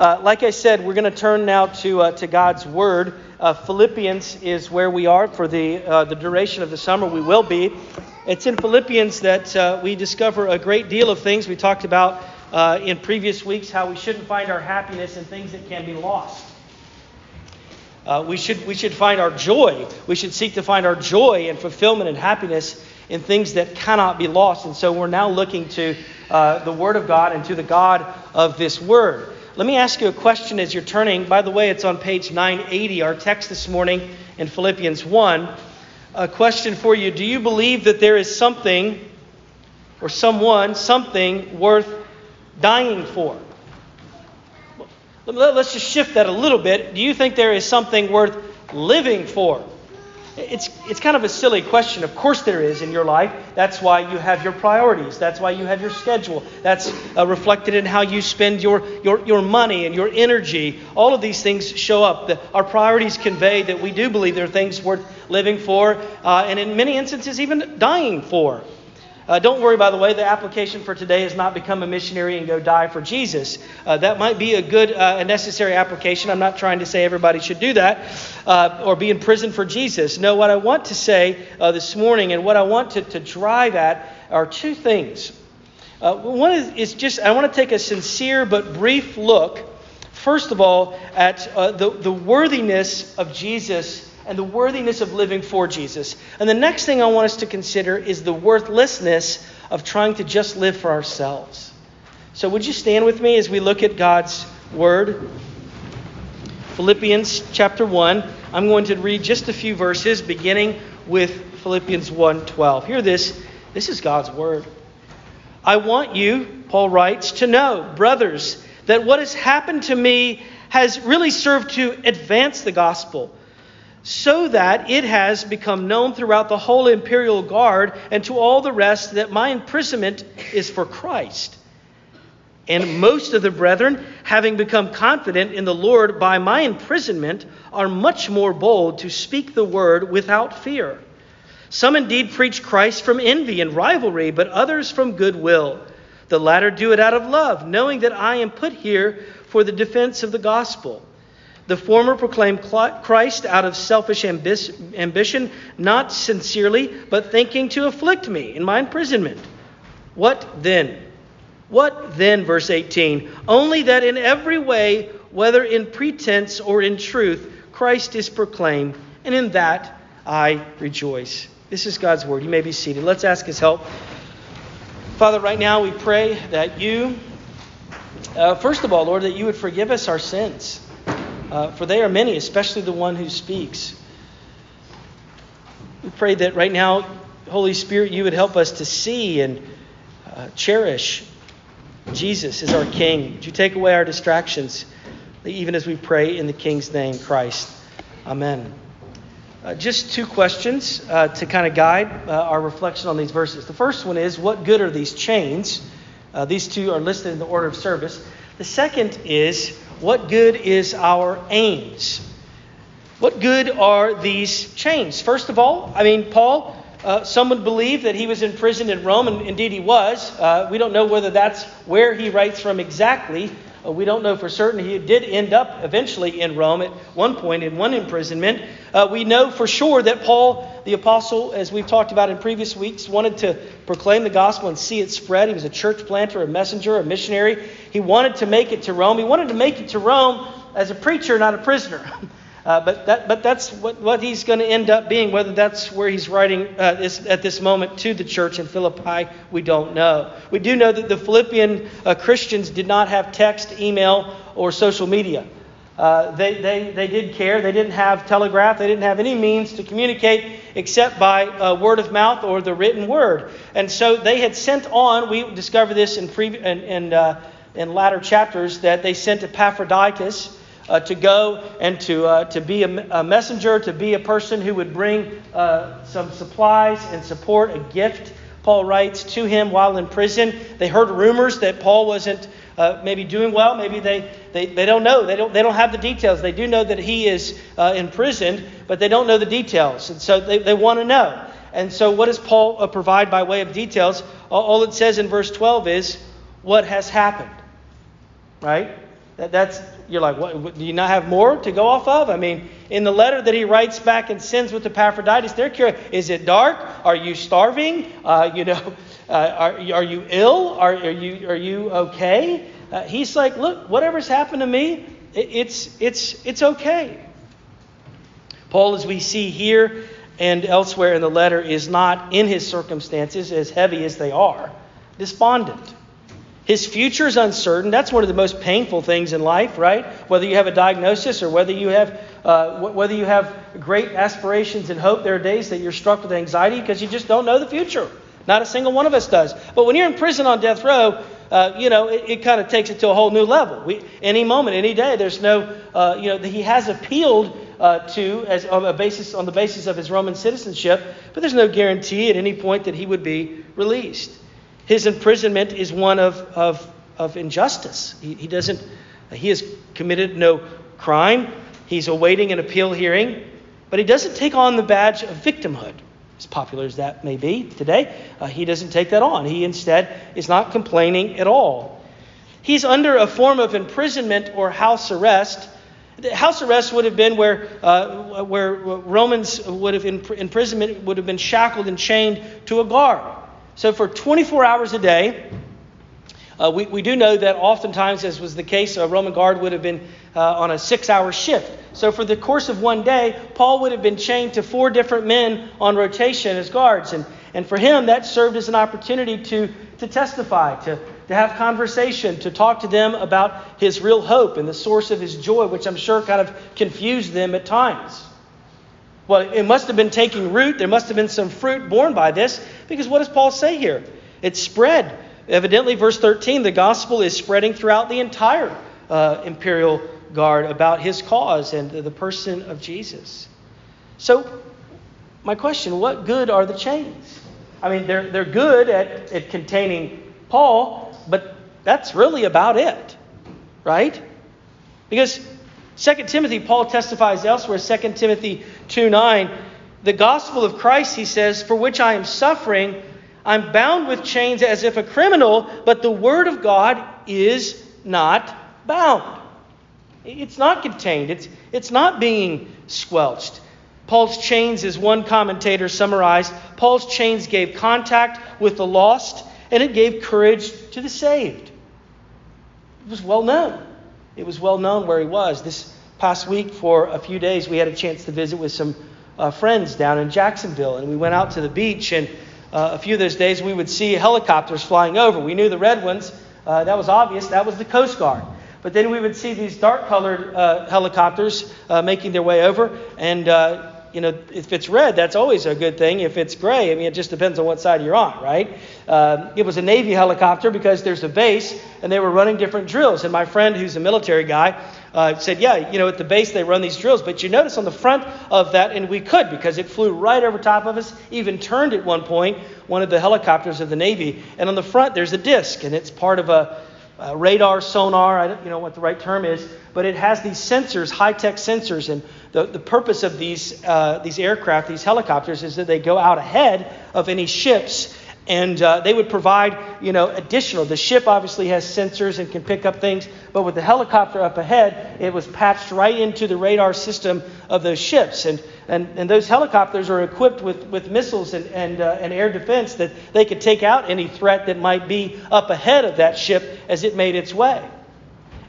Uh, like I said, we're going to turn now to, uh, to God's Word. Uh, Philippians is where we are for the, uh, the duration of the summer. We will be. It's in Philippians that uh, we discover a great deal of things. We talked about uh, in previous weeks how we shouldn't find our happiness in things that can be lost. we, should, we should find our joy. We should seek to find our joy and fulfillment and happiness in things that cannot be lost. And so we're now looking to the Word of God and to the God of this Word. Let me ask you a question as you're turning. By the way, it's on page 980, our text this morning in Philippians 1. A question for you Do you believe that there is something or someone, something worth dying for? Let's just shift that a little bit. Do you think there is something worth living for? It's, it's kind of a silly question. Of course, there is in your life. That's why you have your priorities. That's why you have your schedule. That's uh, reflected in how you spend your, your, your money and your energy. All of these things show up. The, our priorities convey that we do believe there are things worth living for, uh, and in many instances, even dying for. Uh, don't worry, by the way, the application for today is not become a missionary and go die for Jesus. Uh, that might be a good uh, and necessary application. I'm not trying to say everybody should do that uh, or be in prison for Jesus. No, what I want to say uh, this morning and what I want to, to drive at are two things. Uh, one is, is, just, I want to take a sincere but brief look, first of all, at the, the worthiness of Jesus and the worthiness of living for Jesus. And the next thing I want us to consider is the worthlessness of trying to just live for ourselves. So, would you stand with me as we look at God's Word? Philippians chapter 1. I'm going to read just a few verses beginning with Philippians 1:12. Hear this. This is God's word. I want you, Paul writes, to know, brothers, that what has happened to me has really served to advance the gospel so that it has become known throughout the whole imperial guard and to all the rest that my imprisonment is for Christ. And most of the brethren, having become confident in the Lord by my imprisonment, are much more bold to speak the word without fear. Some indeed preach Christ from envy and rivalry, but others from goodwill. The latter do it out of love, knowing that I am put here for the defense of the gospel. The former proclaim Christ out of selfish ambition, not sincerely, but thinking to afflict me in my imprisonment. What then? What then, verse 18? Only that in every way, whether in pretense or in truth, Christ is proclaimed, and in that I rejoice. This is God's word. You may be seated. Let's ask his help. Father, right now we pray that you, uh, first of all, Lord, that you would forgive us our sins uh, for they are many, especially the one who speaks. We pray that right now, Holy Spirit, you would help us to see and uh, cherish Jesus as our King. Would you take away our distractions, even as we pray in the King's name, Christ? Amen. Uh, just two questions uh, to kind of guide uh, our reflection on these verses. The first one is what good are these chains? Uh, these two are listed in the order of service. The second is what good is our aims? What good are these chains? First of all, I mean, Paul, uh, some would believe that he was imprisoned in Rome, and indeed he was. Uh, we don't know whether that's where he writes from exactly. Uh, we don't know for certain. He did end up eventually in Rome at one point in one imprisonment. Uh, we know for sure that Paul, the apostle, as we've talked about in previous weeks, wanted to proclaim the gospel and see it spread. He was a church planter, a messenger, a missionary. He wanted to make it to Rome. He wanted to make it to Rome as a preacher, not a prisoner. Uh, but, that, but that's what, what he's going to end up being. Whether that's where he's writing uh, at this moment to the church in Philippi, we don't know. We do know that the Philippian uh, Christians did not have text, email, or social media. Uh, they, they, they did care. They didn't have telegraph. They didn't have any means to communicate except by uh, word of mouth or the written word. And so they had sent on, we discover this in, pre, in, in, uh, in latter chapters, that they sent Epaphroditus uh, to go and to, uh, to be a, a, messenger, to be a person who would bring uh, some supplies and support, a gift, Paul writes, to him while in prison. They heard rumors that Paul wasn't uh, maybe doing well. Maybe they, they, they don't know. They don't, they don't have the details. They do know that he is uh, imprisoned, but they don't know the details. And so they, they want to know. And so, what does Paul uh, provide by way of details? All, it says in verse 12 is what has happened. Right? That, that's you're like, what, do you not have more to go off of? I mean, in the letter that he writes back and sends with Epaphroditus, they're curious: Is it dark? Are you starving? Uh, you know, uh, are, are you ill? Are, are you are you okay? Uh, he's like, look, whatever's happened to me, it, it's it's it's okay. Paul, as we see here and elsewhere in the letter, is not in his circumstances as heavy as they are, despondent. His future is uncertain. That's one of the most painful things in life, right? Whether you have a diagnosis or whether you have uh, whether you have great aspirations and hope, there are days that you're struck with anxiety because you just don't know the future. Not a single one of us does. But when you're in prison on death row, uh, you know, it, it kind of takes it to a whole new level. We, any moment, any day, there's no, uh, you know, he has appealed uh, to as on a basis on the basis of his Roman citizenship, but there's no guarantee at any point that he would be released. His imprisonment is one of, of, of injustice. He, he doesn't, he has committed no crime. He's awaiting an appeal hearing, but he doesn't take on the badge of victimhood, as popular as that may be today. Uh, he doesn't take that on. He instead is not complaining at all. He's under a form of imprisonment or house arrest. House arrest would have been where, uh, where Romans would have imprisonment would have been shackled and chained to a guard. So for 24 hours a day, uh, we, we do know that oftentimes, as was the case, a Roman guard would have been uh, on a six hour shift. So for the course of one day, Paul would have been chained to four different men on rotation as guards. And, and for him, that served as an opportunity to, to testify, to, to have conversation, to talk to them about his real hope and the source of his joy, which I'm sure kind of confused them at times. Well, it must have been taking root. There must have been some fruit born by this, because what does Paul say here? It spread. Evidently, verse 13, the gospel is spreading throughout the entire uh, imperial guard about his cause and the person of Jesus. So, my question what good are the chains? I mean, they're, they're good at, at containing Paul, but that's really about it, right? Because 2 Timothy, Paul testifies elsewhere, 2 Timothy 2 9, the gospel of Christ, he says, for which I am suffering, I'm bound with chains as if a criminal, but the word of God is not bound. It's not contained, it's, it's not being squelched. Paul's chains, as one commentator summarized, Paul's chains gave contact with the lost and it gave courage to the saved. It was well known. It was well known where he was. This past week, for a few days, we had a chance to visit with some uh, friends down in Jacksonville, and we went out to the beach. And uh, a few of those days, we would see helicopters flying over. We knew the red ones. Uh, that was obvious. That was the Coast Guard. But then we would see these dark colored uh, helicopters uh, making their way over, and uh, you know, if it's red, that's always a good thing. If it's gray, I mean, it just depends on what side you're on, right? Uh, it was a Navy helicopter because there's a base and they were running different drills. And my friend, who's a military guy, uh, said, Yeah, you know, at the base they run these drills. But you notice on the front of that, and we could because it flew right over top of us, even turned at one point, one of the helicopters of the Navy. And on the front, there's a disc, and it's part of a, a radar, sonar, I don't you know what the right term is, but it has these sensors, high tech sensors. And the, the purpose of these, uh, these aircraft, these helicopters, is that they go out ahead of any ships and uh, they would provide you know additional the ship obviously has sensors and can pick up things but with the helicopter up ahead it was patched right into the radar system of those ships and and, and those helicopters are equipped with, with missiles and, and, uh, and air defense that they could take out any threat that might be up ahead of that ship as it made its way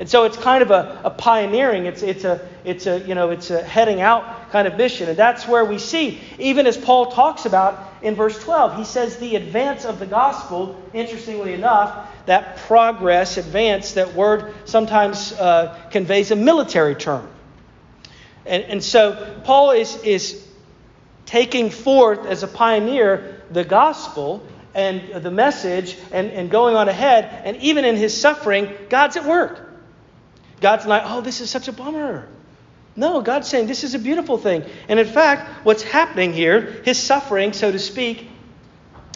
and so it's kind of a, a pioneering, it's, it's, a, it's, a, you know, it's a heading out kind of mission. And that's where we see, even as Paul talks about in verse 12, he says the advance of the gospel, interestingly enough, that progress, advance, that word sometimes uh, conveys a military term. And, and so Paul is, is taking forth as a pioneer the gospel and the message and, and going on ahead. And even in his suffering, God's at work. God's not, oh, this is such a bummer. No, God's saying this is a beautiful thing. And in fact, what's happening here, his suffering, so to speak,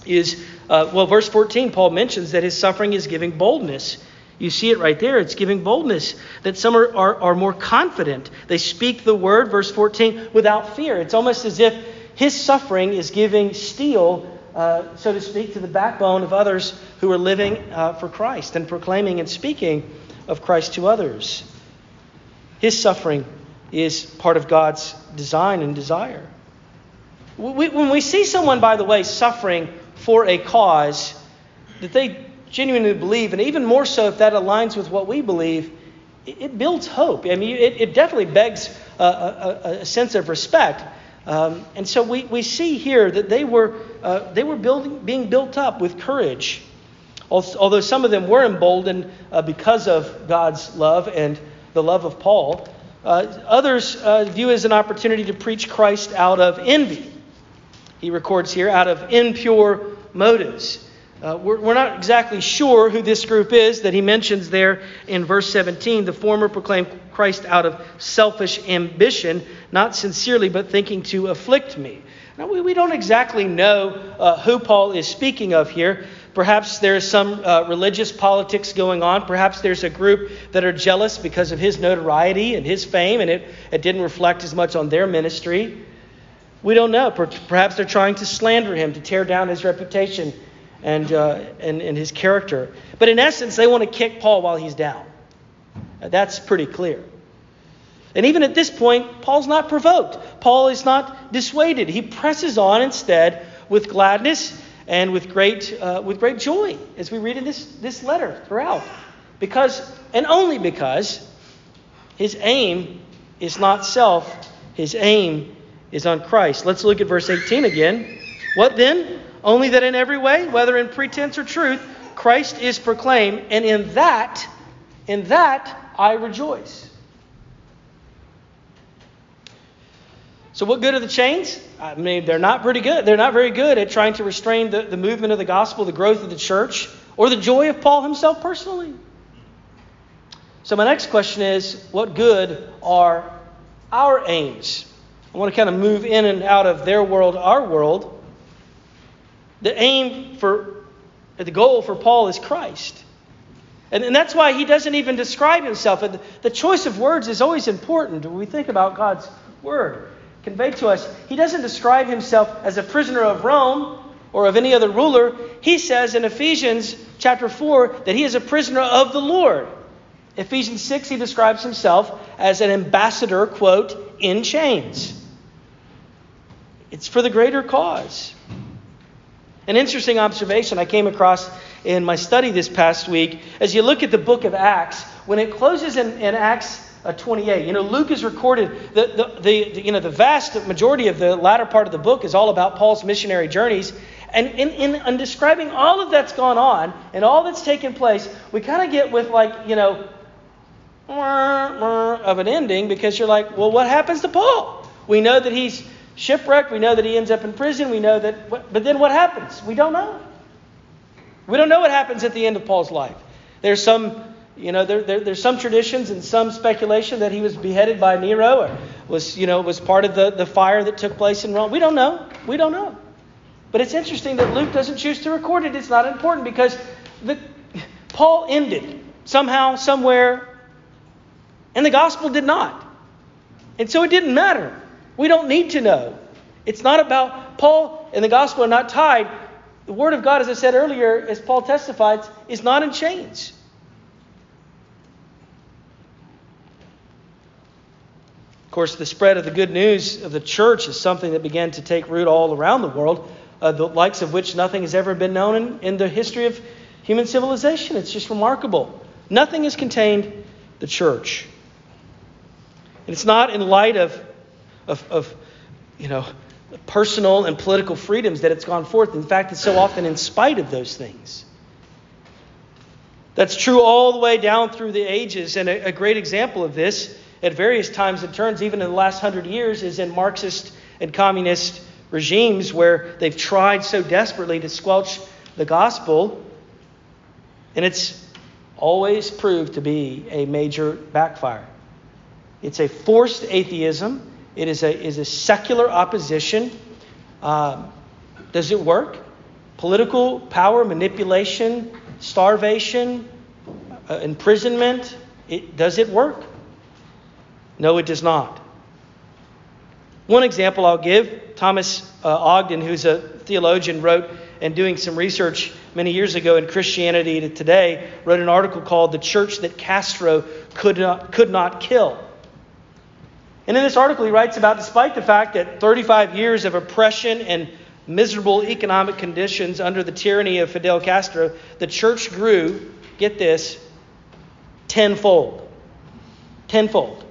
is, uh, well, verse 14, Paul mentions that his suffering is giving boldness. You see it right there. It's giving boldness that some are, are, are more confident. They speak the word, verse 14, without fear. It's almost as if his suffering is giving steel, uh, so to speak, to the backbone of others who are living uh, for Christ and proclaiming and speaking of Christ to others. His suffering is part of God's design and desire. We, when we see someone, by the way, suffering for a cause that they genuinely believe, and even more so if that aligns with what we believe, it, it builds hope. I mean, it, it definitely begs a, a, a, sense of respect. Um, and so we, we see here that they were, uh, they were building, being built up with courage. Although some of them were emboldened uh, because of God's love and the love of Paul, uh, others uh, view as an opportunity to preach Christ out of envy. He records here, out of impure motives. Uh, we're, we're, not exactly sure who this group is that he mentions there in verse 17. The former proclaimed Christ out of selfish ambition, not sincerely, but thinking to afflict me. Now, we, we don't exactly know uh, who Paul is speaking of here. Perhaps there's some uh, religious politics going on. Perhaps there's a group that are jealous because of his notoriety and his fame, and it, it didn't reflect as much on their ministry. We don't know. Perhaps they're trying to slander him, to tear down his reputation and, uh, and, and his character. But in essence, they want to kick Paul while he's down. That's pretty clear. And even at this point, Paul's not provoked. Paul is not dissuaded. He presses on instead with gladness and with great, uh, with great joy, as we read in this, this letter throughout. Because, and only because, his aim is not self, his aim is on Christ. Let's look at verse 18 again. What then? Only that in every way, whether in pretense or truth, Christ is proclaimed, and in that, in that I rejoice. So, what good are the chains? I mean, they're not pretty good. They're not very good at trying to restrain the, the movement of the gospel, the growth of the church, or the joy of Paul himself personally. So, my next question is what good are our aims? I want to kind of move in and out of their world, our world. The aim for, the goal for Paul is Christ. And, and that's why he doesn't even describe himself. And the choice of words is always important when we think about God's word conveyed to us. He doesn't describe himself as a prisoner of Rome or of any other ruler. He says in Ephesians chapter 4 that he is a prisoner of the Lord. Ephesians 6, he describes himself as an ambassador, quote, in chains. It's for the greater cause. An interesting observation I came across in my study this past week as you look at the book of Acts, when it closes in, in Acts uh, 28. You know, Luke has recorded the, the, the, you know, the vast majority of the latter part of the book is all about Paul's missionary journeys. And in, in, in describing all of that's gone on and all that's taken place, we kind of get with like, you know, of an ending because you're like, well, what happens to Paul? We know that he's shipwrecked. We know that he ends up in prison. We know that, but then what happens? We don't know. We don't know what happens at the end of Paul's life. There's some you know, there, there, there's some traditions and some speculation that he was beheaded by Nero or was, you know, was part of the, the fire that took place in Rome. We don't know. We don't know. But it's interesting that Luke doesn't choose to record it. It's not important because the, Paul ended somehow, somewhere, and the gospel did not. And so it didn't matter. We don't need to know. It's not about Paul and the gospel are not tied. The word of God, as I said earlier, as Paul testifies, is not in chains. Of course, the spread of the good news of the church is something that began to take root all around the world, uh, the likes of which nothing has ever been known in, in the history of human civilization. It's just remarkable. Nothing has contained the church. And it's not in light of, of, of you know, personal and political freedoms that it's gone forth. In fact, it's so often in spite of those things. That's true all the way down through the ages. And a, a great example of this at various times and turns, even in the last hundred years, is in Marxist and communist regimes where they've tried so desperately to squelch the gospel, and it's always proved to be a major backfire. It's a forced atheism. It is a, is a secular opposition. Um, does it work? Political power, manipulation, starvation, uh, imprisonment. It, does it work? No, it does not. One example I'll give Thomas uh, Ogden, who's a theologian, wrote and doing some research many years ago in Christianity Today, wrote an article called The Church That Castro Could Not, Could Not Kill. And in this article, he writes about despite the fact that 35 years of oppression and miserable economic conditions under the tyranny of Fidel Castro, the church grew, get this, tenfold. Tenfold.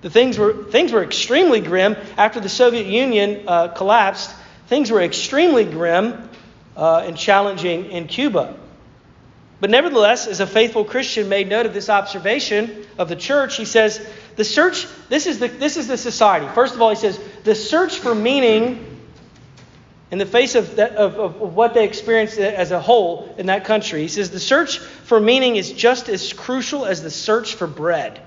The things were, things were extremely grim after the Soviet Union uh, collapsed. Things were extremely grim uh, and challenging in Cuba. But nevertheless, as a faithful Christian made note of this observation of the church, he says, the search, this is the, this is the society. First of all, he says, the search for meaning in the face of, that, of, of what they experienced as a whole in that country. He says, the search for meaning is just as crucial as the search for bread.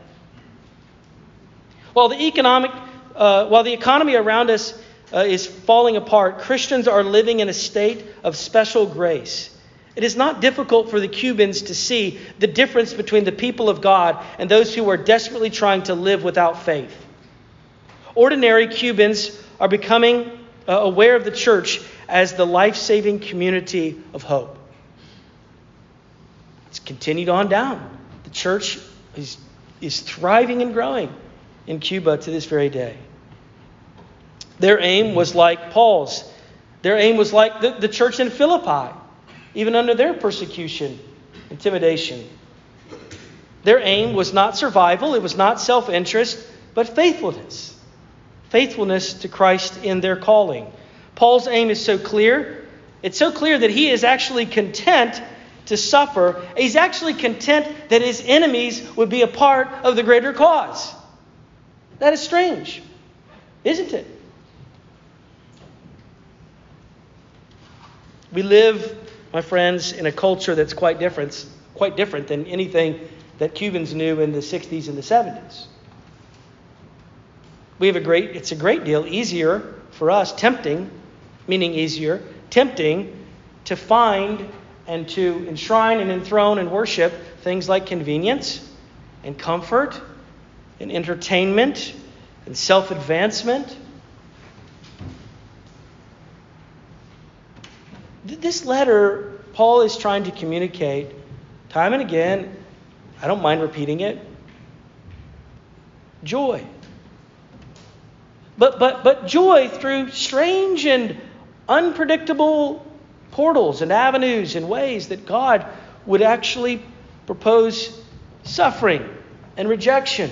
While the economic, uh, while the economy around us uh, is falling apart, Christians are living in a state of special grace. It is not difficult for the Cubans to see the difference between the people of God and those who are desperately trying to live without faith. Ordinary Cubans are becoming uh, aware of the church as the life saving community of hope. It's continued on down. The church is, is thriving and growing in Cuba to this very day. Their aim was like Paul's. Their aim was like the, the church in Philippi even under their persecution, intimidation. Their aim was not survival, it was not self interest, but faithfulness. Faithfulness to Christ in their calling. Paul's aim is so clear. It's so clear that he is actually content to suffer. He's actually content that his enemies would be a part of the greater cause. That is strange, isn't it? We live my friends, in a culture that's quite different, quite different than anything that Cubans knew in the 60s and the 70s. We have a great, it's a great deal easier for us, tempting, meaning easier, tempting to find and to enshrine and enthrone and worship things like convenience and comfort and entertainment and self advancement This letter, Paul is trying to communicate time and again, I don't mind repeating it, joy. But, but, but joy through strange and unpredictable portals and avenues and ways that God would actually propose suffering and rejection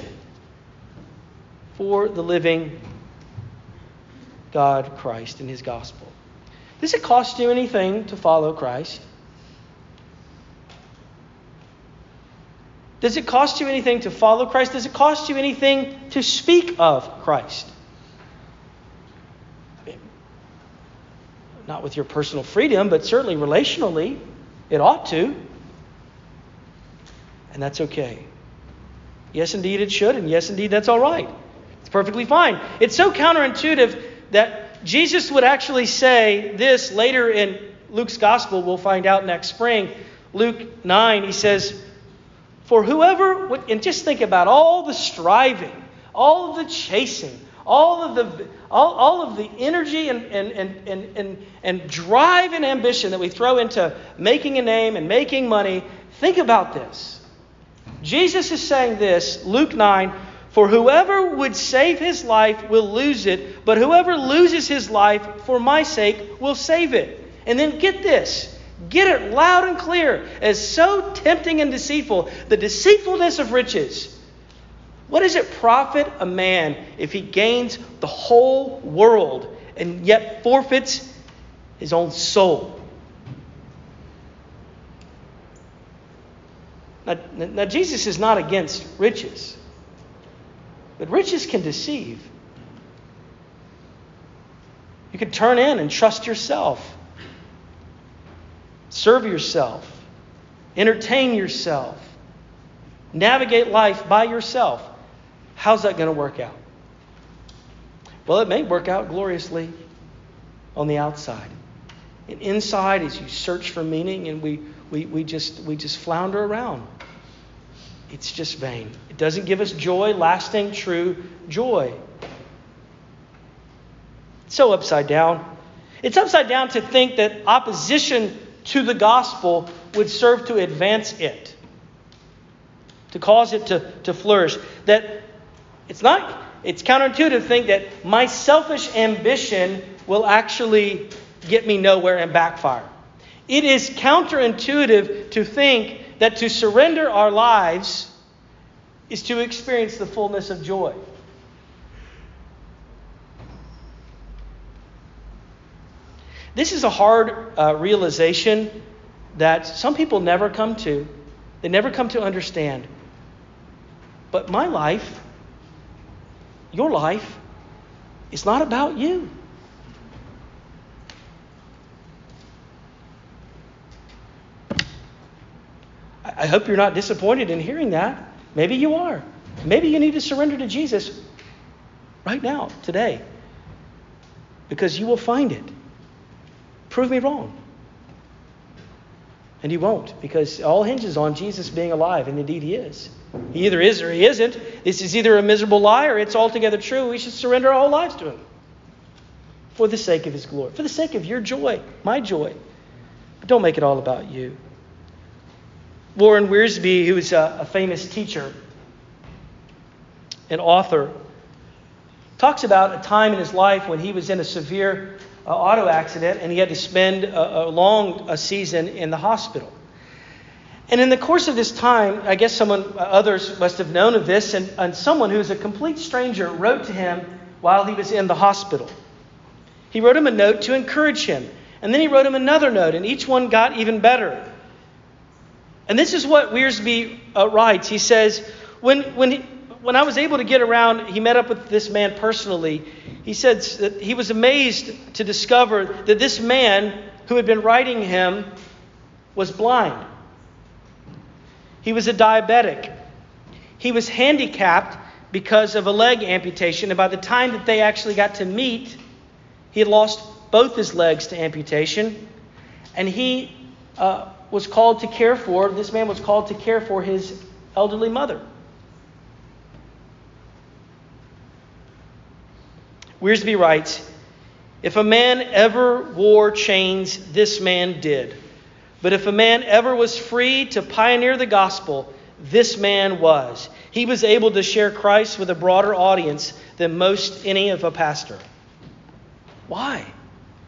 for the living God, Christ, and His gospel. Does it cost you anything to follow Christ? Does it cost you anything to follow Christ? Does it cost you anything to speak of Christ? not with your personal freedom, but certainly relationally, it ought to. And that's okay. Yes, indeed, it should, and yes, indeed, that's all right. It's perfectly fine. It's so counterintuitive that Jesus would actually say this later in Luke's gospel, we'll find out next spring. Luke 9, he says, For whoever, would, and just think about all the striving, all of the chasing, all of the, all, all of the energy and, and, and, and, and, and drive and ambition that we throw into making a name and making money. Think about this. Jesus is saying this, Luke 9, for whoever would save his life will lose it, but whoever loses his life for my sake will save it. And then get this. Get it loud and clear. As so tempting and deceitful, the deceitfulness of riches. What does it profit a man if he gains the whole world and yet forfeits his own soul? Now, now Jesus is not against riches. But riches can deceive. You can turn in and trust yourself, serve yourself, entertain yourself, navigate life by yourself. How's that going to work out? Well, it may work out gloriously on the outside. And inside, as you search for meaning and we, we, we, just, we just flounder around it's just vain. It doesn't give us joy, lasting, true joy. It's so upside down. It's upside down to think that opposition to the gospel would serve to advance it, to cause it to, to flourish. That it's not, it's counterintuitive to think that my selfish ambition will actually get me nowhere and backfire. It is counterintuitive to think that to surrender our lives is to experience the fullness of joy. This is a hard uh, realization that some people never come to. They never come to understand. But my life, your life, is not about you. I hope you're not disappointed in hearing that. Maybe you are. Maybe you need to surrender to Jesus right now, today, because you will find it. Prove me wrong. And you won't, because all hinges on Jesus being alive, and indeed he is. He either is or he isn't. This is either a miserable lie or it's altogether true. We should surrender our whole lives to him for the sake of his glory, for the sake of your joy, my joy. But don't make it all about you. Warren Wiersbe, who is a, a famous teacher and author, talks about a time in his life when he was in a severe uh, auto accident and he had to spend a, a long a season in the hospital. And in the course of this time, I guess someone, uh, others must have known of this, and, and someone who was a complete stranger wrote to him while he was in the hospital. He wrote him a note to encourage him. And then he wrote him another note, and each one got even better. And this is what Wiersbe uh, writes. He says, when, when, he, when I was able to get around, he met up with this man personally. He said that he was amazed to discover that this man who had been writing him was blind. He was a diabetic. He was handicapped because of a leg amputation. And by the time that they actually got to meet, he had lost both his legs to amputation. And he uh, was called to care for, this man was called to care for his elderly mother. Wiersbe writes If a man ever wore chains, this man did. But if a man ever was free to pioneer the gospel, this man was. He was able to share Christ with a broader audience than most any of a pastor. Why?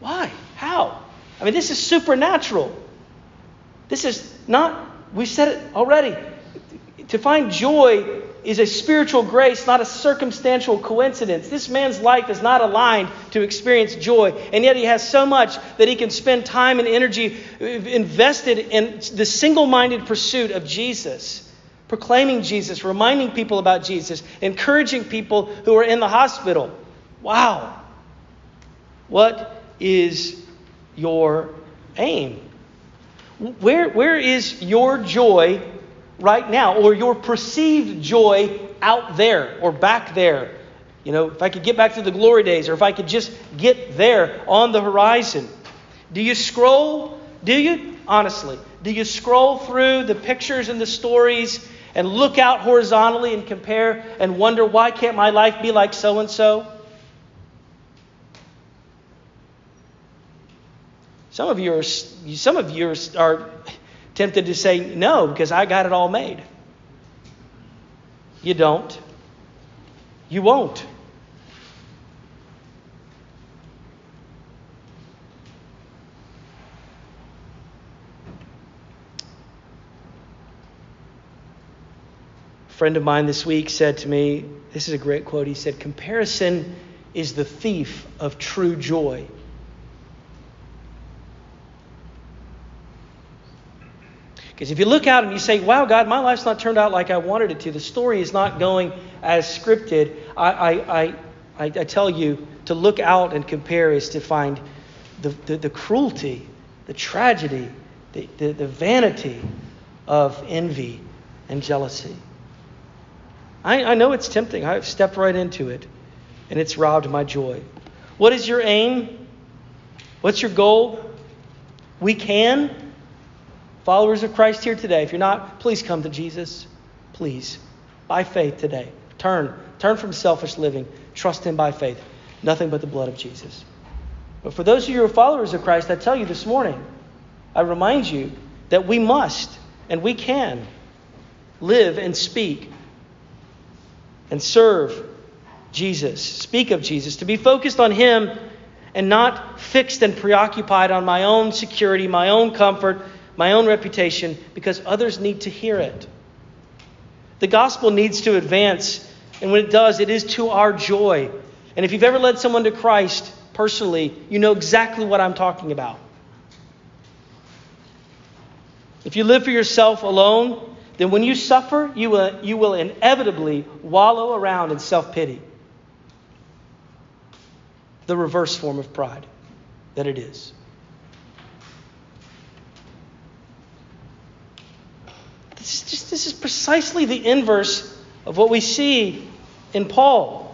Why? How? I mean, this is supernatural. This is not, we said it already. To find joy is a spiritual grace, not a circumstantial coincidence. This man's life is not aligned to experience joy, and yet he has so much that he can spend time and energy invested in the single minded pursuit of Jesus, proclaiming Jesus, reminding people about Jesus, encouraging people who are in the hospital. Wow. What is your aim? Where, where is your joy right now, or your perceived joy out there or back there? You know, if I could get back to the glory days, or if I could just get there on the horizon. Do you scroll? Do you? Honestly, do you scroll through the pictures and the stories and look out horizontally and compare and wonder why can't my life be like so and so? Some of you are, some of you are tempted to say no because I got it all made. You don't. You won't. Friend of mine this week said to me, this is a great quote. He said, Comparison is the thief of true joy. Because if you look out and you say, wow, God, my life's not turned out like I wanted it to, the story is not going as scripted, I, I, I, I tell you to look out and compare is to find the, the, the cruelty, the tragedy, the, the, the vanity of envy and jealousy. I, I know it's tempting. I've stepped right into it, and it's robbed my joy. What is your aim? What's your goal? We can Followers of Christ here today, if you're not, please come to Jesus. Please. By faith today. Turn. Turn from selfish living. Trust Him by faith. Nothing but the blood of Jesus. But for those of you who are followers of Christ, I tell you this morning, I remind you that we must and we can live and speak and serve Jesus, speak of Jesus, to be focused on Him and not fixed and preoccupied on my own security, my own comfort, my own reputation, because others need to hear it. The gospel needs to advance, and when it does, it is to our joy. And if you've ever led someone to Christ personally, you know exactly what I'm talking about. If you live for yourself alone, then when you suffer, you will, you will inevitably wallow around in self pity. The reverse form of pride that it is. This is, just, this is precisely the inverse of what we see in Paul.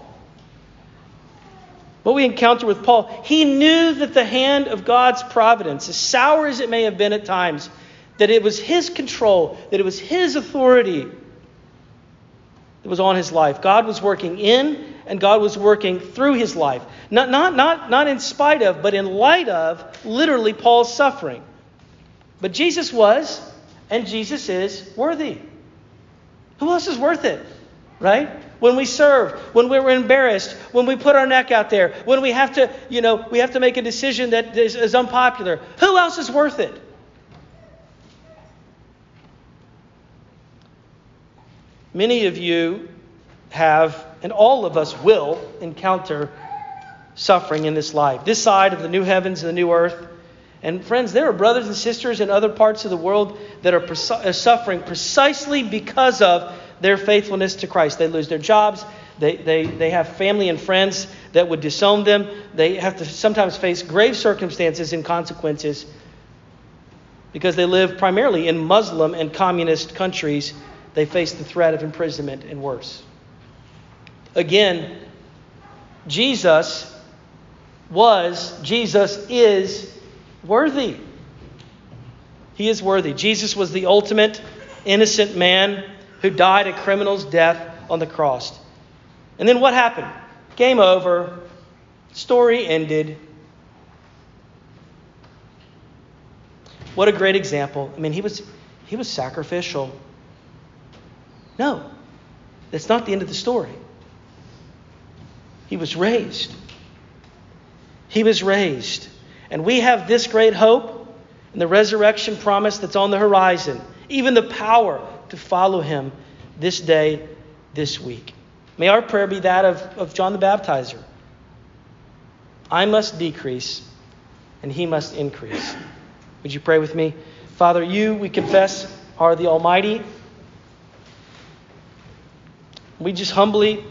What we encounter with Paul, he knew that the hand of God's providence, as sour as it may have been at times, that it was his control, that it was his authority that was on his life. God was working in and God was working through his life. Not, not, not, not in spite of, but in light of literally Paul's suffering. But Jesus was, and Jesus is worthy. Who else is worth it? Right? When we serve, when we're embarrassed, when we put our neck out there, when we have to, you know, we have to make a decision that is, is unpopular. Who else is worth it? Many of you have, and all of us will, encounter suffering in this life. This side of the new heavens and the new earth. And friends, there are brothers and sisters in other parts of the world that are pre- uh, suffering precisely because of their faithfulness to Christ. They lose their jobs. They, they, they have family and friends that would disown them. They have to sometimes face grave circumstances and consequences because they live primarily in Muslim and communist countries they face the threat of imprisonment and worse. Again, Jesus was, Jesus is worthy. He is worthy. Jesus was the ultimate innocent man who died a criminal's death on the cross. And then what happened? Game over. Story ended. What a great example. I mean, he was he was sacrificial. No, that's not the end of the story. He was raised. He was raised. And we have this great hope and the resurrection promise that's on the horizon, even the power to follow him this day, this week. May our prayer be that of, of John the Baptizer. I must decrease, and he must increase. Would you pray with me? Father, you, we confess, are the Almighty we just humbly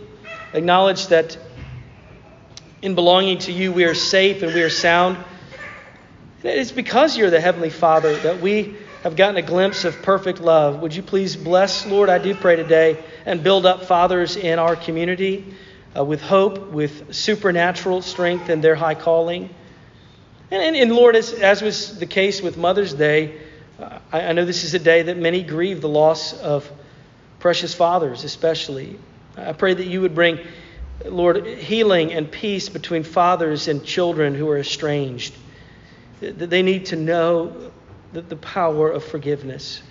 acknowledge that in belonging to you, we are safe and we are sound. It's because you're the Heavenly Father that we have gotten a glimpse of perfect love. Would you please bless, Lord, I do pray today, and build up fathers in our community uh, with hope, with supernatural strength in their high calling. And, and, and Lord, as, as, was the case with Mother's Day, uh, I, I know this is a day that many grieve the loss of precious fathers, especially. I pray that you would bring, Lord, healing and peace between fathers and children who are estranged. That they need to know the power of forgiveness.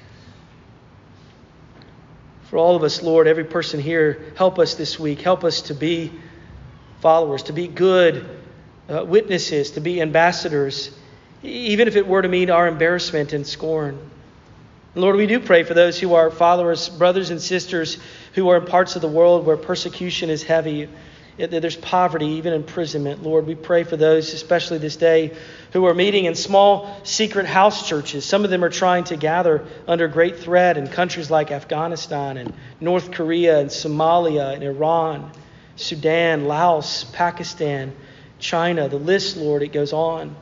For all of us, Lord, every person here, help us this week. Help us to be followers, to be good uh, witnesses, to be ambassadors, even if it were to mean our embarrassment and scorn. Lord, we do pray for those who are followers, brothers and sisters who are in parts of the world where persecution is heavy. There's poverty, even imprisonment. Lord, we pray for those, especially this day, who are meeting in small secret house churches. Some of them are trying to gather under great threat in countries like Afghanistan and North Korea and Somalia and Iran, Sudan, Laos, Pakistan, China. The list, Lord, it goes on.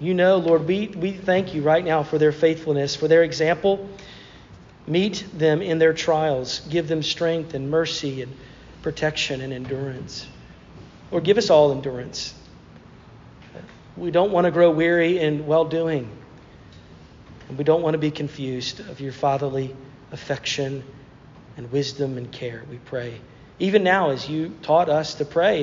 You know, Lord, we, we thank you right now for their faithfulness, for their example. Meet them in their trials. Give them strength and mercy and protection and endurance. Lord, give us all endurance. We don't want to grow weary in well doing. And we don't want to be confused of your fatherly affection and wisdom and care, we pray. Even now, as you taught us to pray,